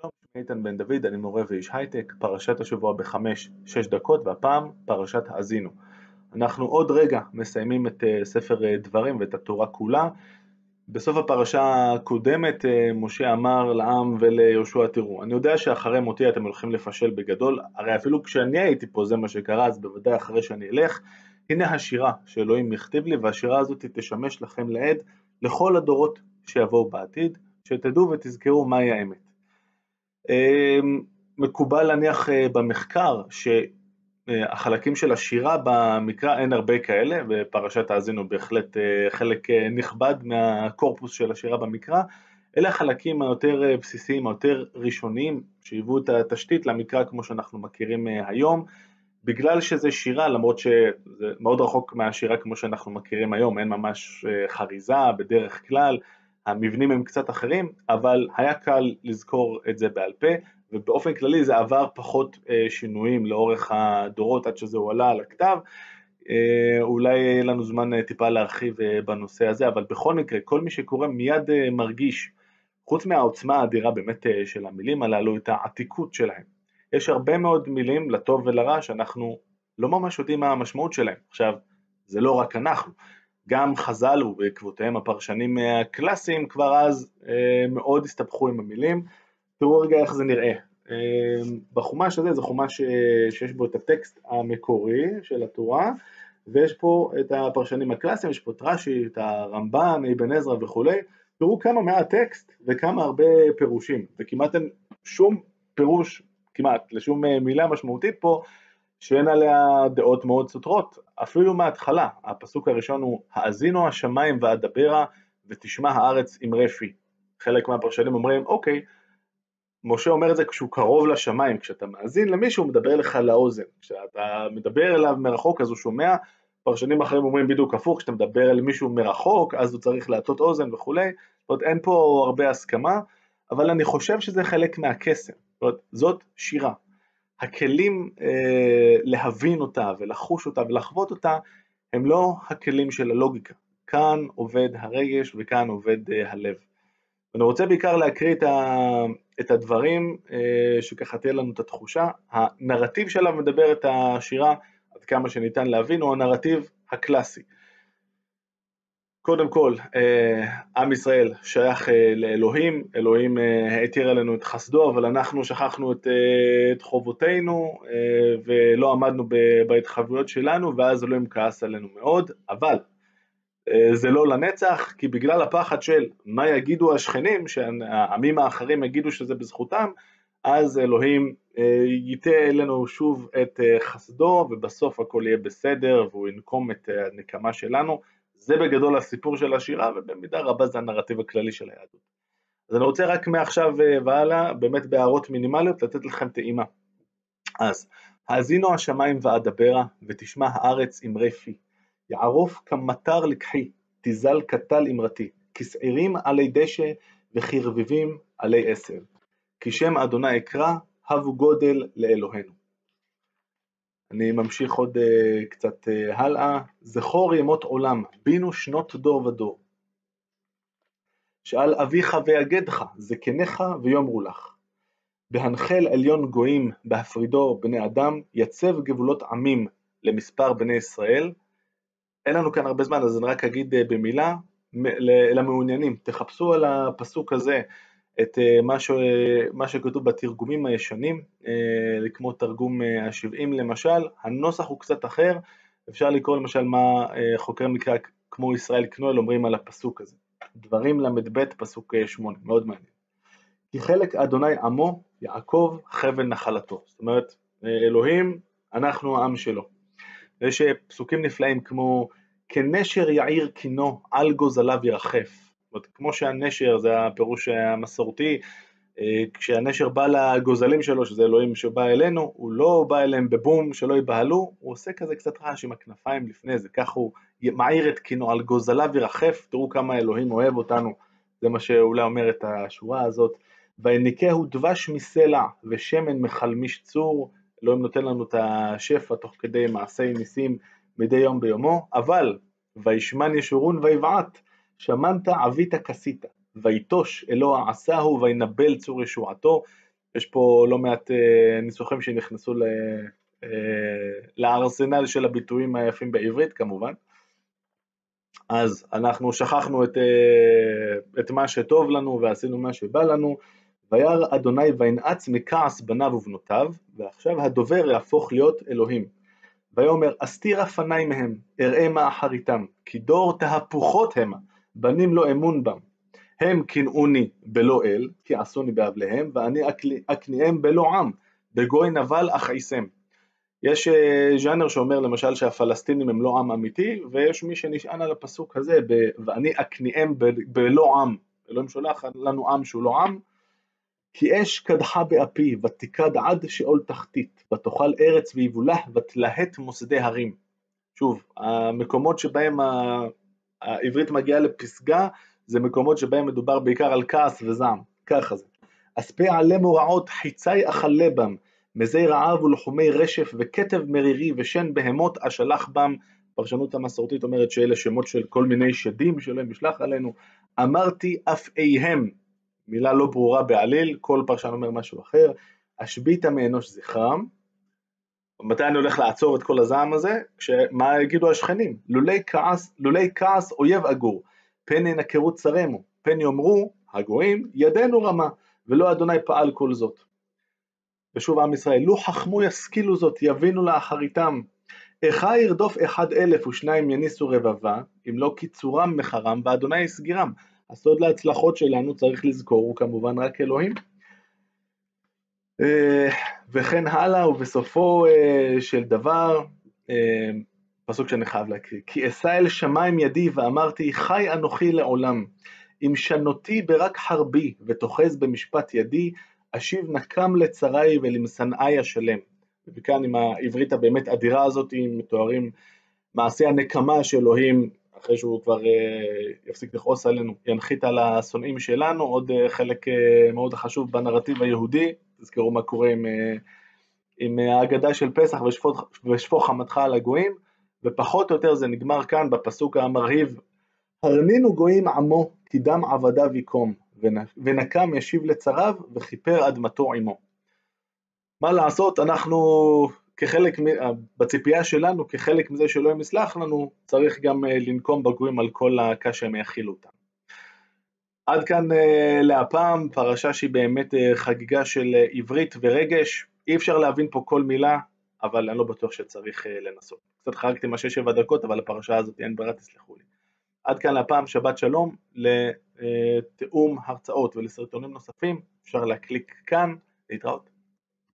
שלום, שמי איתן בן דוד, אני מורה ואיש הייטק, פרשת השבוע בחמש-שש דקות, והפעם פרשת האזינו. אנחנו עוד רגע מסיימים את אה, ספר אה, דברים ואת התורה כולה. בסוף הפרשה הקודמת אה, משה אמר לעם וליהושע תראו, אני יודע שאחרי מותי אתם הולכים לפשל בגדול, הרי אפילו כשאני הייתי פה זה מה שקרה, אז בוודאי אחרי שאני אלך. הנה השירה שאלוהים הכתיב לי, והשירה הזאת תשמש לכם לעד לכל הדורות שיבואו בעתיד, שתדעו ותזכרו מהי האמת. אמ, מקובל להניח אה, במחקר שהחלקים של השירה במקרא אין הרבה כאלה, בפרשת האזינו בהחלט אה, חלק אה, נכבד מהקורפוס של השירה במקרא, אלה החלקים היותר בסיסיים, היותר ראשוניים, שהיוו את התשתית למקרא כמו שאנחנו מכירים היום, בגלל שזה שירה, למרות שזה מאוד רחוק מהשירה כמו שאנחנו מכירים היום, אין ממש חריזה בדרך כלל, המבנים הם קצת אחרים, אבל היה קל לזכור את זה בעל פה, ובאופן כללי זה עבר פחות אה, שינויים לאורך הדורות עד שזה הועלה על הכתב. אה, אולי יהיה לנו זמן אה, טיפה להרחיב בנושא הזה, אבל בכל מקרה, כל מי שקורא מיד מרגיש, חוץ מהעוצמה האדירה באמת של המילים הללו, את העתיקות שלהם. יש הרבה מאוד מילים, לטוב ולרע, שאנחנו לא ממש יודעים מה המשמעות שלהם. עכשיו, זה לא רק אנחנו, גם חז"ל ובעקבותיהם הפרשנים הקלאסיים כבר אז אה, מאוד הסתבכו עם המילים. תראו רגע איך זה נראה. אה, בחומש הזה זה חומש אה, שיש בו את הטקסט המקורי של התורה, ויש פה את הפרשנים הקלאסיים, יש פה את רש"י, את הרמב"ן, אבן עזרא וכולי. תראו כמה מעט טקסט וכמה הרבה פירושים, וכמעט אין שום פירוש, כמעט, לשום מילה משמעותית פה, שאין עליה דעות מאוד סותרות, אפילו מההתחלה, הפסוק הראשון הוא האזינו השמיים ואדברה ותשמע הארץ עם רפי. חלק מהפרשנים אומרים אוקיי, משה אומר את זה כשהוא קרוב לשמיים, כשאתה מאזין למישהו הוא מדבר לך לאוזן, כשאתה מדבר אליו מרחוק אז הוא שומע, פרשנים אחרים אומרים בדיוק הפוך, כשאתה מדבר אל מישהו מרחוק אז הוא צריך להטות אוזן וכולי, זאת אומרת אין פה הרבה הסכמה, אבל אני חושב שזה חלק מהקסם, זאת, אומרת, זאת שירה, הכלים אה, להבין אותה ולחוש אותה ולחוות אותה הם לא הכלים של הלוגיקה, כאן עובד הרגש וכאן עובד אה, הלב. אני רוצה בעיקר להקריא את, ה, את הדברים אה, שככה תהיה לנו את התחושה, הנרטיב שלו מדבר את השירה עד כמה שניתן להבין הוא הנרטיב הקלאסי. קודם כל, אה, עם ישראל שייך אה, לאלוהים, אלוהים אה, התיר עלינו את חסדו, אבל אנחנו שכחנו את, את חובותינו ולא עמדנו בהתחייבויות שלנו, ואז אלוהים כעס עלינו מאוד, אבל זה לא לנצח, כי בגלל הפחד של מה יגידו השכנים, שהעמים האחרים יגידו שזה בזכותם, אז אלוהים ייתה אלינו שוב את חסדו, ובסוף הכל יהיה בסדר, והוא ינקום את הנקמה שלנו. זה בגדול הסיפור של השירה, ובמידה רבה זה הנרטיב הכללי של היהדות. אז אני רוצה רק מעכשיו אה, והלאה, באמת בהערות מינימליות, לתת לכם טעימה. אז, האזינו השמיים ואדברה, ותשמע הארץ אמרי פי. יערוף כמטר לקחי, תזל קטל אמרתי, כשעירים עלי דשא, וכרביבים עלי עשב. כי שם אדוני אקרא, הבו גודל לאלוהינו. אני ממשיך עוד uh, קצת uh, הלאה. זכור ימות עולם, בינו שנות דור ודור. שאל אביך ויגדך, זקניך ויאמרו לך. בהנחל עליון גויים, בהפרידו בני אדם, יצב גבולות עמים למספר בני ישראל. אין לנו כאן הרבה זמן, אז אני רק אגיד uh, במילה, למעוניינים, תחפשו על הפסוק הזה את אה, מה, ש... מה שכתוב בתרגומים הישנים, אה, כמו תרגום אה, ה-70 למשל, הנוסח הוא קצת אחר, אפשר לקרוא למשל מה חוקרי מקרא כמו ישראל קנואל אומרים על הפסוק הזה. דברים ל"ב פסוק 8, מאוד מעניין. כי חלק אדוני עמו, יעקב חבל נחלתו. זאת אומרת, אלוהים, אנחנו העם שלו. ויש פסוקים נפלאים כמו כנשר יעיר קינו, על גוזליו ירחף. אומרת, כמו שהנשר, זה הפירוש המסורתי, אה, כשהנשר בא לגוזלים שלו, שזה אלוהים שבא אלינו, הוא לא בא אליהם בבום שלא ייבהלו, הוא עושה כזה קצת רעש עם הכנפיים לפני זה, כך הוא מעיר את קינו, על גוזליו ירחף, תראו כמה אלוהים אוהב אותנו, זה מה שאולי אומר את השורה הזאת, ויניקהו דבש מסלע ושמן מחלמיש צור, אלוהים נותן לנו את השפע תוך כדי מעשי ניסים מדי יום ביומו, אבל וישמן ישורון ויבעט, שמנת עבית כסית, ויטוש אלוה עשהו וינבל צור ישועתו, יש פה לא מעט אה, ניסוחים שנכנסו ל, אה, לארסנל של הביטויים היפים בעברית כמובן. אז אנחנו שכחנו את, אה, את מה שטוב לנו ועשינו מה שבא לנו, וירא אדוני וינעץ מכעס בניו ובנותיו, ועכשיו הדובר יהפוך להיות אלוהים. ויאמר אסתיר אפני מהם, אראה מה אחריתם, כי דור תהפוכות המה, בנים לא אמון בם. הם קינאוני בלא אל, כי עשוני באבליהם, ואני אקניהם בלא עם, בגוי נבל אכעיסם. יש אה, ז'אנר שאומר למשל שהפלסטינים הם לא עם אמיתי, ויש מי שנשען על הפסוק הזה, ואני אקניהם בלא עם. אלוהים שולח לנו עם שהוא לא עם, כי אש קדחה באפי, ותיקד עד שאול תחתית, ותאכל ארץ ויבולה, ותלהט מוסדי הרים. שוב, המקומות שבהם העברית מגיעה לפסגה, זה מקומות שבהם מדובר בעיקר על כעס וזעם, ככה זה. אספה עלימו רעות חיצי אכלה בם, מזי רעב ולחומי רשף וכתב מרירי ושן בהמות אשלח בם, הפרשנות המסורתית אומרת שאלה שמות של כל מיני שדים שאלוהים ישלח עלינו, אמרתי אף איהם, מילה לא ברורה בעליל, כל פרשן אומר משהו אחר, השביתה מאנוש זכרם, מתי אני הולך לעצור את כל הזעם הזה? כשמה יגידו השכנים? לולי כעס, לולי כעס אויב אגור, פן ינקרו צרמו, פן יאמרו הגויים ידנו רמה, ולא אדוני פעל כל זאת. ושוב עם ישראל, לו חכמו ישכילו זאת, יבינו לאחריתם. איכה ירדוף אחד אלף ושניים יניסו רבבה, אם לא קיצורם מחרם, ואדוני יסגירם. הסוד להצלחות שלנו, צריך לזכור, הוא כמובן רק אלוהים. וכן הלאה, ובסופו אה, של דבר, אה, פסוק שאני חייב להקריא, כי אשא אל שמיים ידי ואמרתי, חי אנוכי לעולם, אם שנותי ברק חרבי ותאחז במשפט ידי, אשיב נקם לצרי ולמשנאי אשלם. וכאן עם העברית הבאמת אדירה הזאת, מתוארים מעשי הנקמה של אלוהים, אחרי שהוא כבר אה, יפסיק לכעוס עלינו, ינחית על השונאים שלנו, עוד אה, חלק אה, מאוד חשוב בנרטיב היהודי, תזכרו מה קורה עם, עם ההגדה של פסח ושפוך חמתך על הגויים, ופחות או יותר זה נגמר כאן בפסוק המרהיב, הרנינו גויים עמו, כי דם עבדיו יקום, ונקם ישיב לצריו, וכיפר אדמתו עמו. מה לעשות, אנחנו כחלק, בציפייה שלנו, כחלק מזה שאלוהים יסלח לנו, צריך גם אה, לנקום בגויים על כל הקש שהם יכילו אותם. עד כאן אה, להפעם, פרשה שהיא באמת אה, חגיגה של עברית ורגש, אי אפשר להבין פה כל מילה, אבל אני לא בטוח שצריך לנסות. קצת חרגתי מה שש שבע דקות, אבל הפרשה הזאת אין ברירה, תסלחו לי. עד כאן להפעם, שבת שלום, לתיאום הרצאות ולסרטונים נוספים, אפשר להקליק כאן, להתראות.